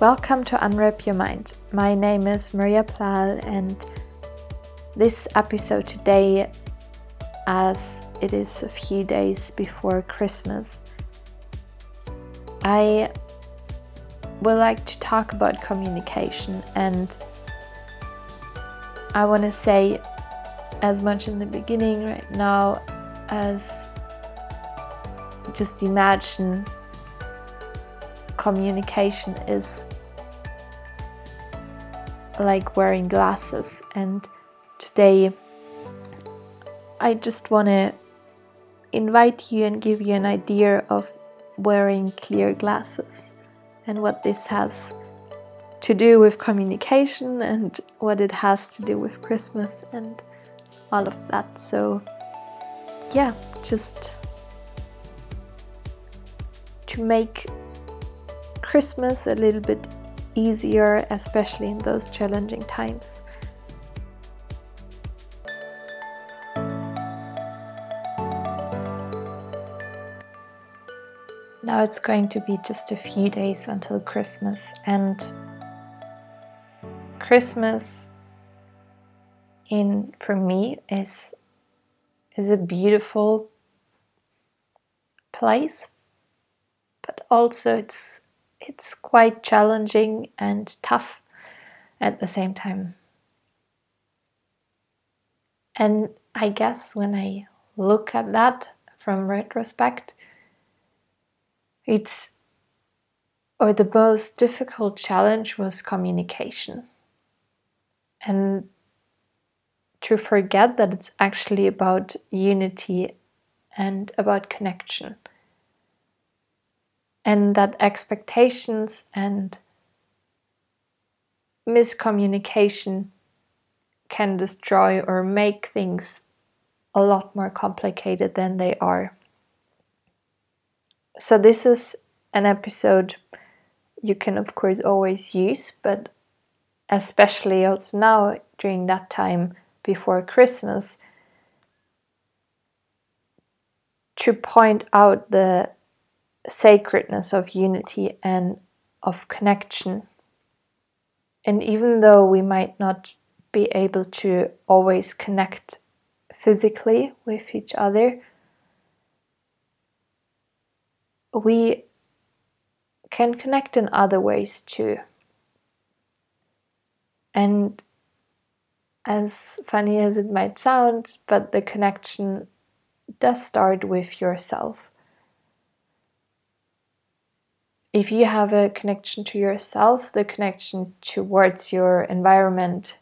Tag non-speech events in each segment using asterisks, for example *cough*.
Welcome to Unwrap Your Mind. My name is Maria Plal, and this episode today, as it is a few days before Christmas, I would like to talk about communication. And I want to say as much in the beginning right now as just imagine communication is like wearing glasses and today I just want to invite you and give you an idea of wearing clear glasses and what this has to do with communication and what it has to do with Christmas and all of that. So, yeah, just to make Christmas a little bit easier, especially in those challenging times. Now it's going to be just a few days until Christmas, and Christmas in for me is is a beautiful place, but also it's it's quite challenging and tough at the same time. And I guess when I look at that from retrospect, it's or the most difficult challenge was communication. And to forget that it's actually about unity and about connection and that expectations and miscommunication can destroy or make things a lot more complicated than they are. So, this is an episode you can, of course, always use, but especially also now during that time before Christmas, to point out the sacredness of unity and of connection. And even though we might not be able to always connect physically with each other, we can connect in other ways too. And as funny as it might sound, but the connection does start with yourself if you have a connection to yourself, the connection towards your environment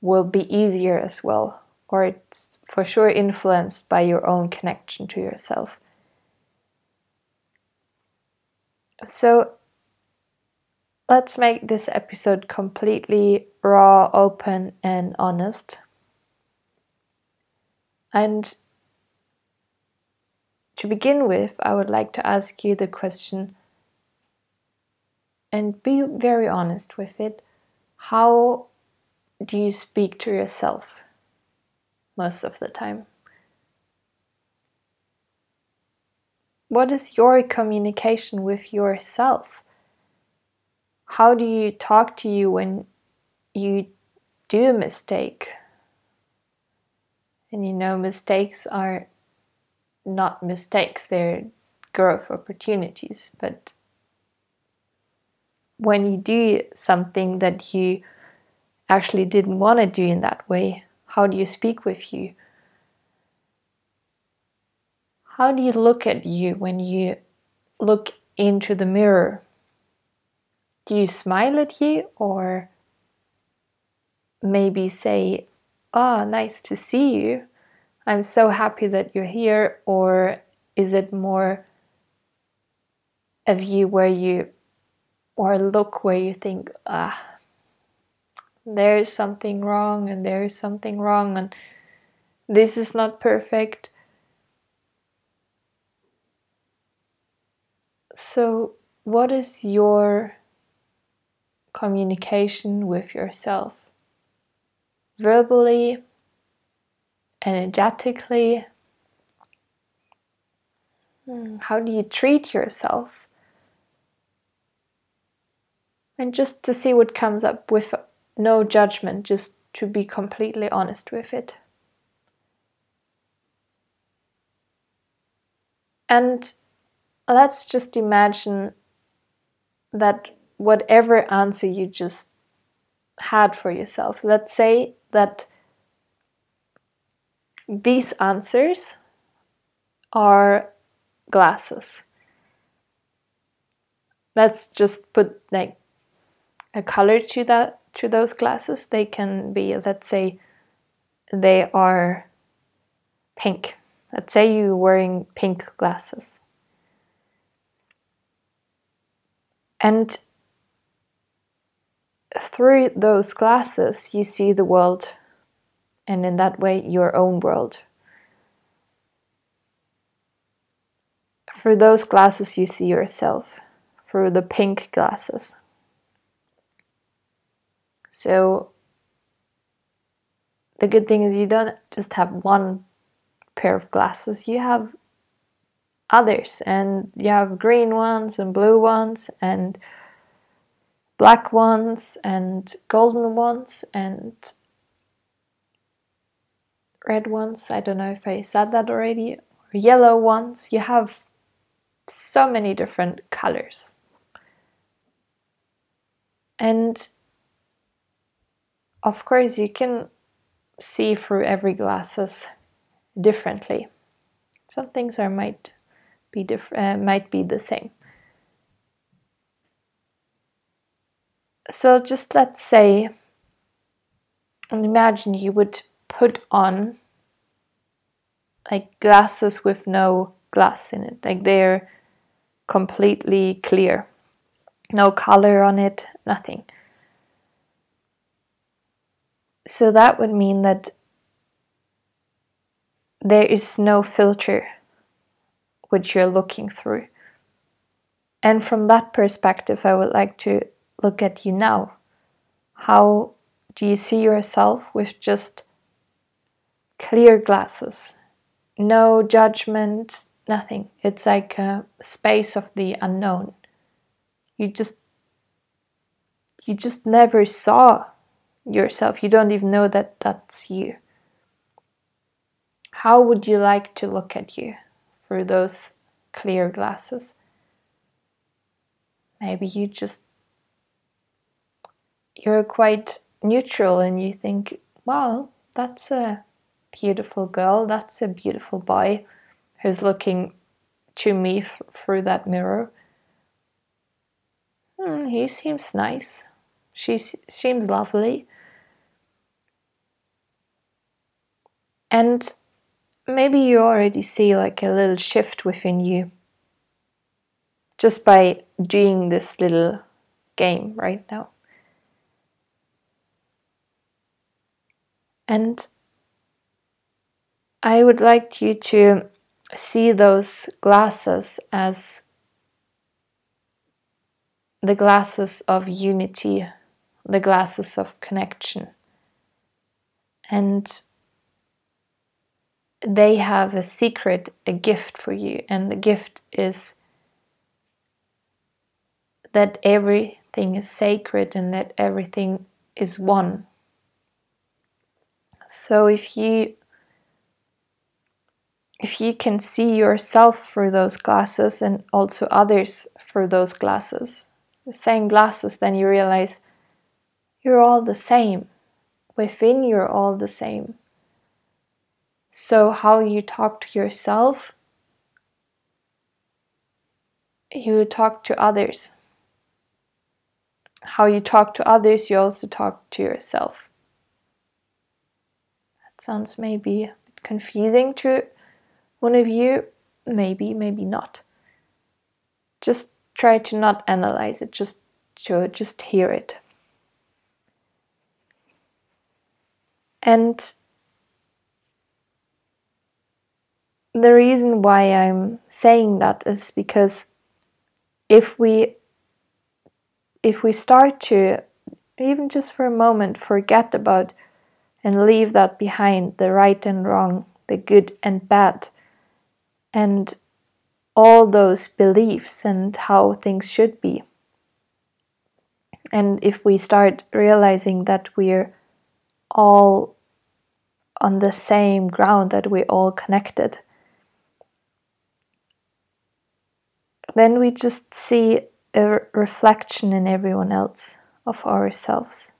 will be easier as well, or it's for sure influenced by your own connection to yourself. So, let's make this episode completely raw, open, and honest. And to begin with, I would like to ask you the question and be very honest with it. How do you speak to yourself most of the time? What is your communication with yourself? How do you talk to you when you do a mistake? And you know, mistakes are not mistakes, they're growth opportunities. But when you do something that you actually didn't want to do in that way, how do you speak with you? How do you look at you when you look into the mirror? Do you smile at you or maybe say, Oh, nice to see you. I'm so happy that you're here. Or is it more a view where you or look where you think, ah, there's something wrong and there's something wrong and this is not perfect. So, what is your communication with yourself? Verbally, energetically? Hmm, how do you treat yourself? And just to see what comes up with no judgment, just to be completely honest with it. And let's just imagine that whatever answer you just had for yourself, let's say that these answers are glasses. Let's just put like a color to that to those glasses. They can be, let's say, they are pink. Let's say you're wearing pink glasses. And through those glasses, you see the world, and in that way, your own world. Through those glasses, you see yourself, through the pink glasses. So, the good thing is, you don't just have one pair of glasses, you have others, and you have green ones, and blue ones, and black ones and golden ones and red ones. I don't know if I said that already. Or yellow ones. You have so many different colors. And of course, you can see through every glasses differently. Some things are might be different, uh, might be the same. so just let's say and imagine you would put on like glasses with no glass in it like they're completely clear no color on it nothing so that would mean that there is no filter which you're looking through and from that perspective i would like to look at you now? How do you see yourself with just clear glasses? No judgment, nothing. It's like a space of the unknown. You just you just never saw yourself. You don't even know that that's you. How would you like to look at you through those clear glasses? Maybe you just you're quite neutral and you think, wow, that's a beautiful girl, that's a beautiful boy who's looking to me f- through that mirror. Hmm, he seems nice. She seems lovely. And maybe you already see like a little shift within you just by doing this little game right now. And I would like you to see those glasses as the glasses of unity, the glasses of connection. And they have a secret, a gift for you. And the gift is that everything is sacred and that everything is one. So if you if you can see yourself through those glasses and also others through those glasses, the same glasses, then you realize you're all the same. Within you're all the same. So how you talk to yourself, you talk to others. How you talk to others, you also talk to yourself That sounds maybe a bit confusing to one of you, maybe, maybe not. Just try to not analyze it, just to just hear it. And the reason why I'm saying that is because if we if we start to even just for a moment forget about and leave that behind the right and wrong, the good and bad, and all those beliefs and how things should be. And if we start realizing that we're all on the same ground, that we're all connected, then we just see a reflection in everyone else of ourselves.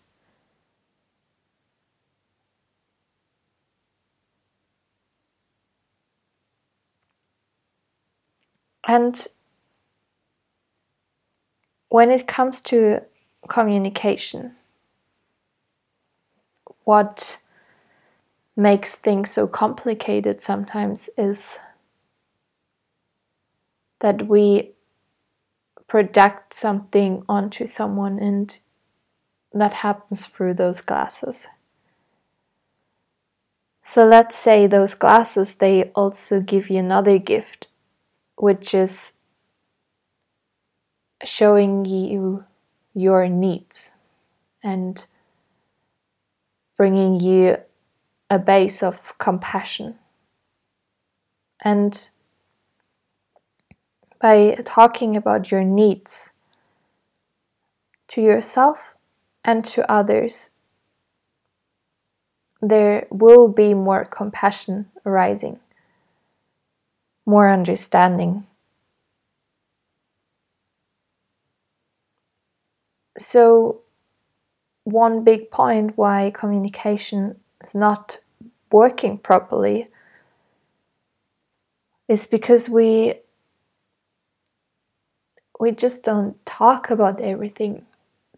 And when it comes to communication, what makes things so complicated sometimes is that we project something onto someone and that happens through those glasses. So let's say those glasses they also give you another gift which is showing you your needs and bringing you a base of compassion. And by talking about your needs to yourself and to others, there will be more compassion arising more understanding. So, one big point why communication is not working properly is because we we just don't talk about everything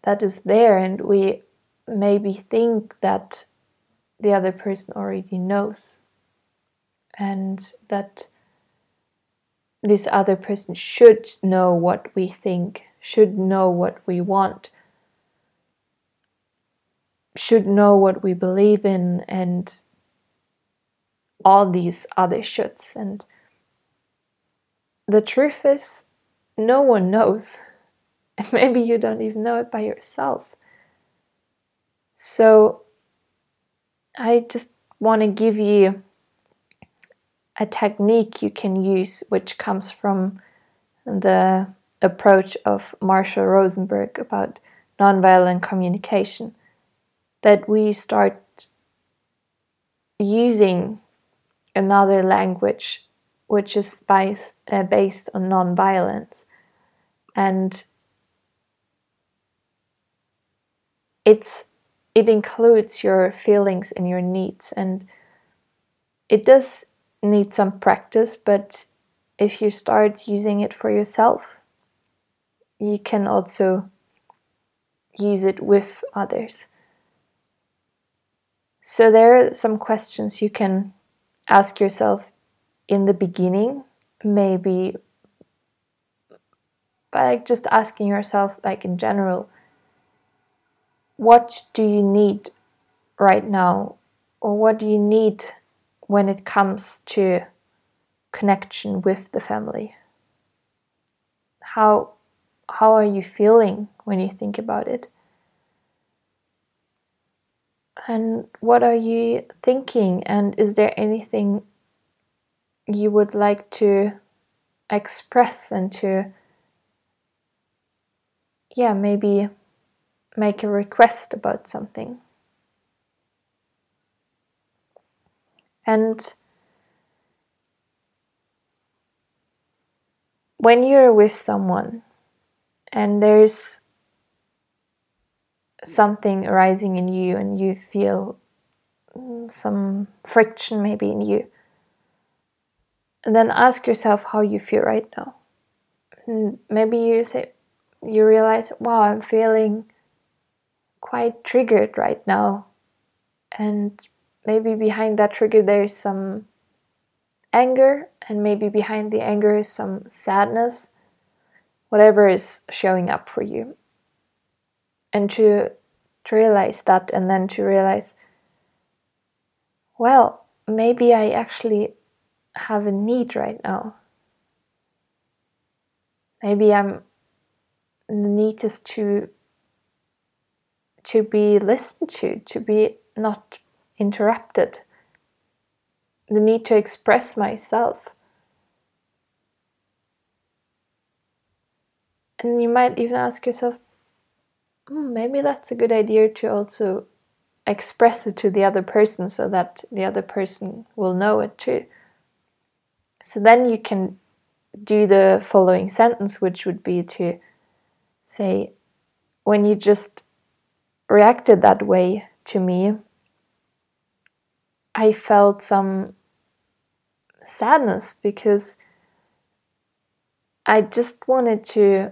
that is there and we maybe think that the other person already knows and that this other person should know what we think, should know what we want, should know what we believe in, and all these other shoulds. And the truth is, no one knows. And *laughs* maybe you don't even know it by yourself. So I just want to give you a technique you can use, which comes from the approach of Marshall Rosenberg about nonviolent communication, that we start using another language which is based, uh, based on nonviolence. And it's it includes your feelings and your needs and it does need some practice, but if you start using it for yourself, you can also use it with others. So, there are some questions you can ask yourself in the beginning, maybe by like just asking yourself, like in general, what do you need right now? Or what do you need when it comes to connection with the family? How how are you feeling when you think about it? And what are you thinking? And is there anything you would like to express and to, yeah, maybe make a request about something? And when you're with someone and there's something arising in you and you feel mm, some friction maybe in you, and then ask yourself how you feel right now. And maybe you say, you realize, wow, I'm feeling quite triggered right now. And maybe behind that trigger there's some anger, and maybe behind the anger is some sadness, whatever is showing up for you. And to, to realize that, and then to realize, well, maybe I actually have a need right now. Maybe I'm need is to to be listened to, to be not interrupted. The need to express myself. And you might even ask yourself, hmm, maybe that's a good idea to also express it to the other person so that the other person will know it too. So then you can do the following sentence, which would be to say, when you just reacted that way to me, I felt some sadness because I just wanted to,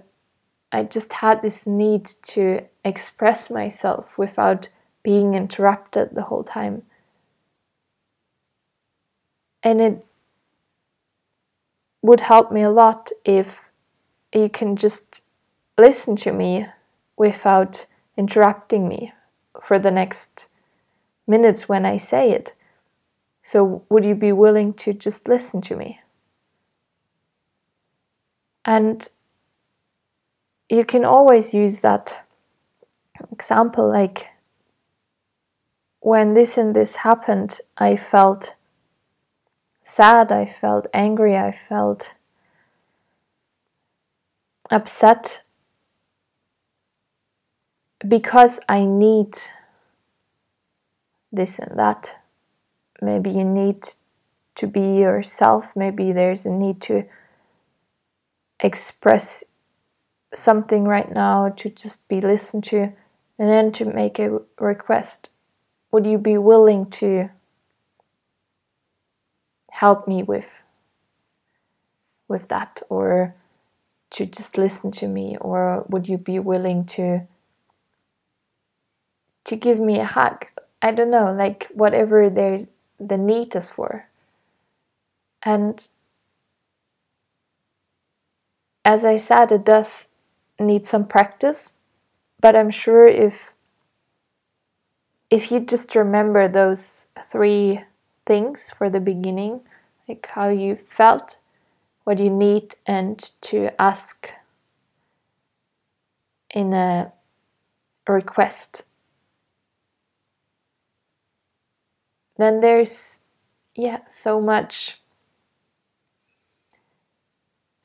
I just had this need to express myself without being interrupted the whole time. And it would help me a lot if you can just listen to me without interrupting me for the next minutes when I say it. So, would you be willing to just listen to me? And you can always use that example like when this and this happened, I felt sad, I felt angry, I felt upset because I need this and that. Maybe you need to be yourself, maybe there's a need to express something right now, to just be listened to, and then to make a request. Would you be willing to help me with with that or to just listen to me or would you be willing to to give me a hug. I don't know like whatever there's the need is for. And as I said, it does need some practice, but I'm sure if if you just remember those three things for the beginning, like how you felt, what you need, and to ask in a request, then there's yeah so much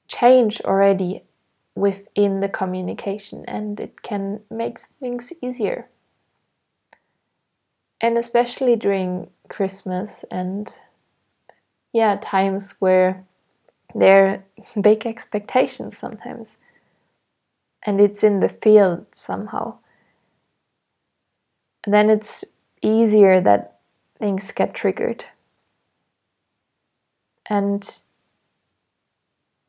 change already within the communication and it can make things easier. And especially during Christmas and yeah, times where there are *laughs* big expectations sometimes. And it's in the field somehow. Then it's easier that things get triggered. And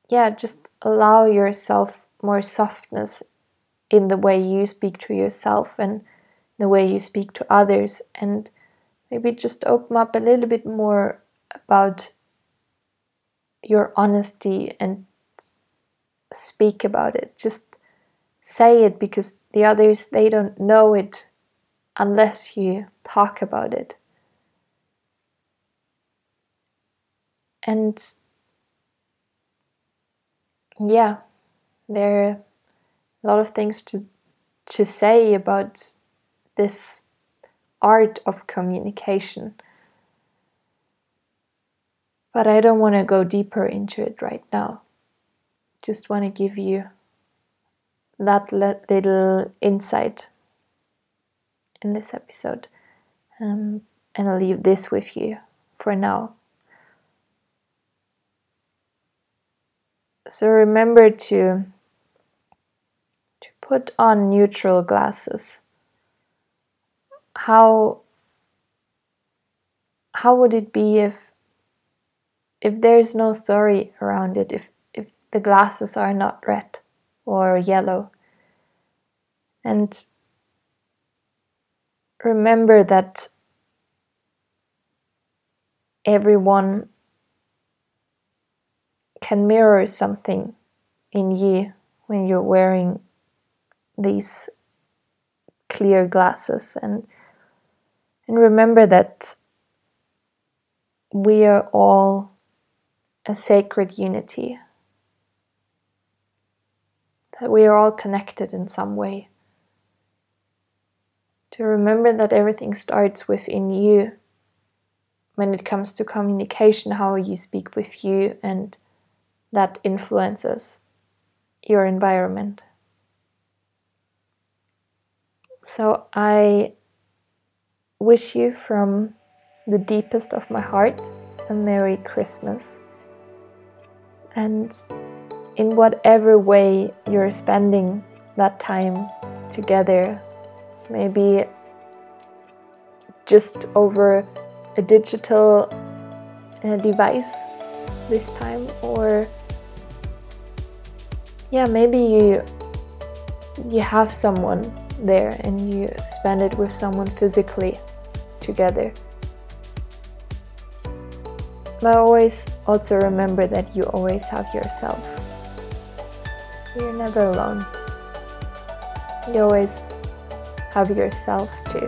yeah, just allow yourself more softness in the way you speak to yourself and the way you speak to others, and maybe just open up a little bit more about your honesty and speak about it. Just say it because the others they don't know it unless you talk about it. And yeah, there are a lot of things to to say about this art of communication. But I don't want to go deeper into it right now. Just want to give you that little insight in this episode. Um, and I'll leave this with you for now. So remember to to put on neutral glasses. How how would it be if if there's no story around it, if if the glasses are not red or yellow? And remember that everyone can mirror something in you when you're wearing these clear glasses. And and remember that we are all a sacred unity. That we are all connected in some way. To remember that everything starts within you when it comes to communication how you speak with you and that influences your environment. So I wish you from the deepest of my heart a Merry Christmas. And in whatever way you're spending that time together, maybe just over a digital uh, device this time, or yeah, maybe you you have someone there and you spend it with someone physically together. But always also remember that you always have yourself. You're never alone. You always have yourself too.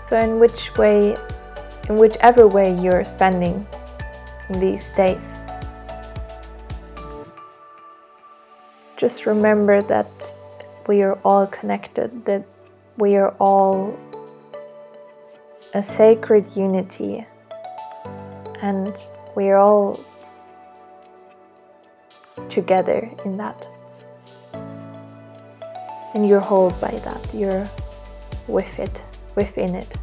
So, in which way, in whichever way you're spending these days, just remember that we are all connected, that we are all a sacred unity, and we are all together in that. And you're held by that, you're with it, within it.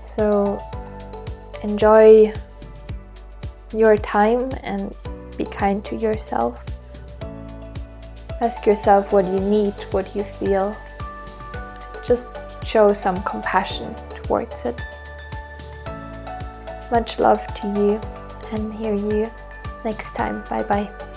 So enjoy your time and be kind to yourself. Ask yourself what you need, what you feel. Just show some compassion towards it. Much love to you and hear you next time. Bye bye.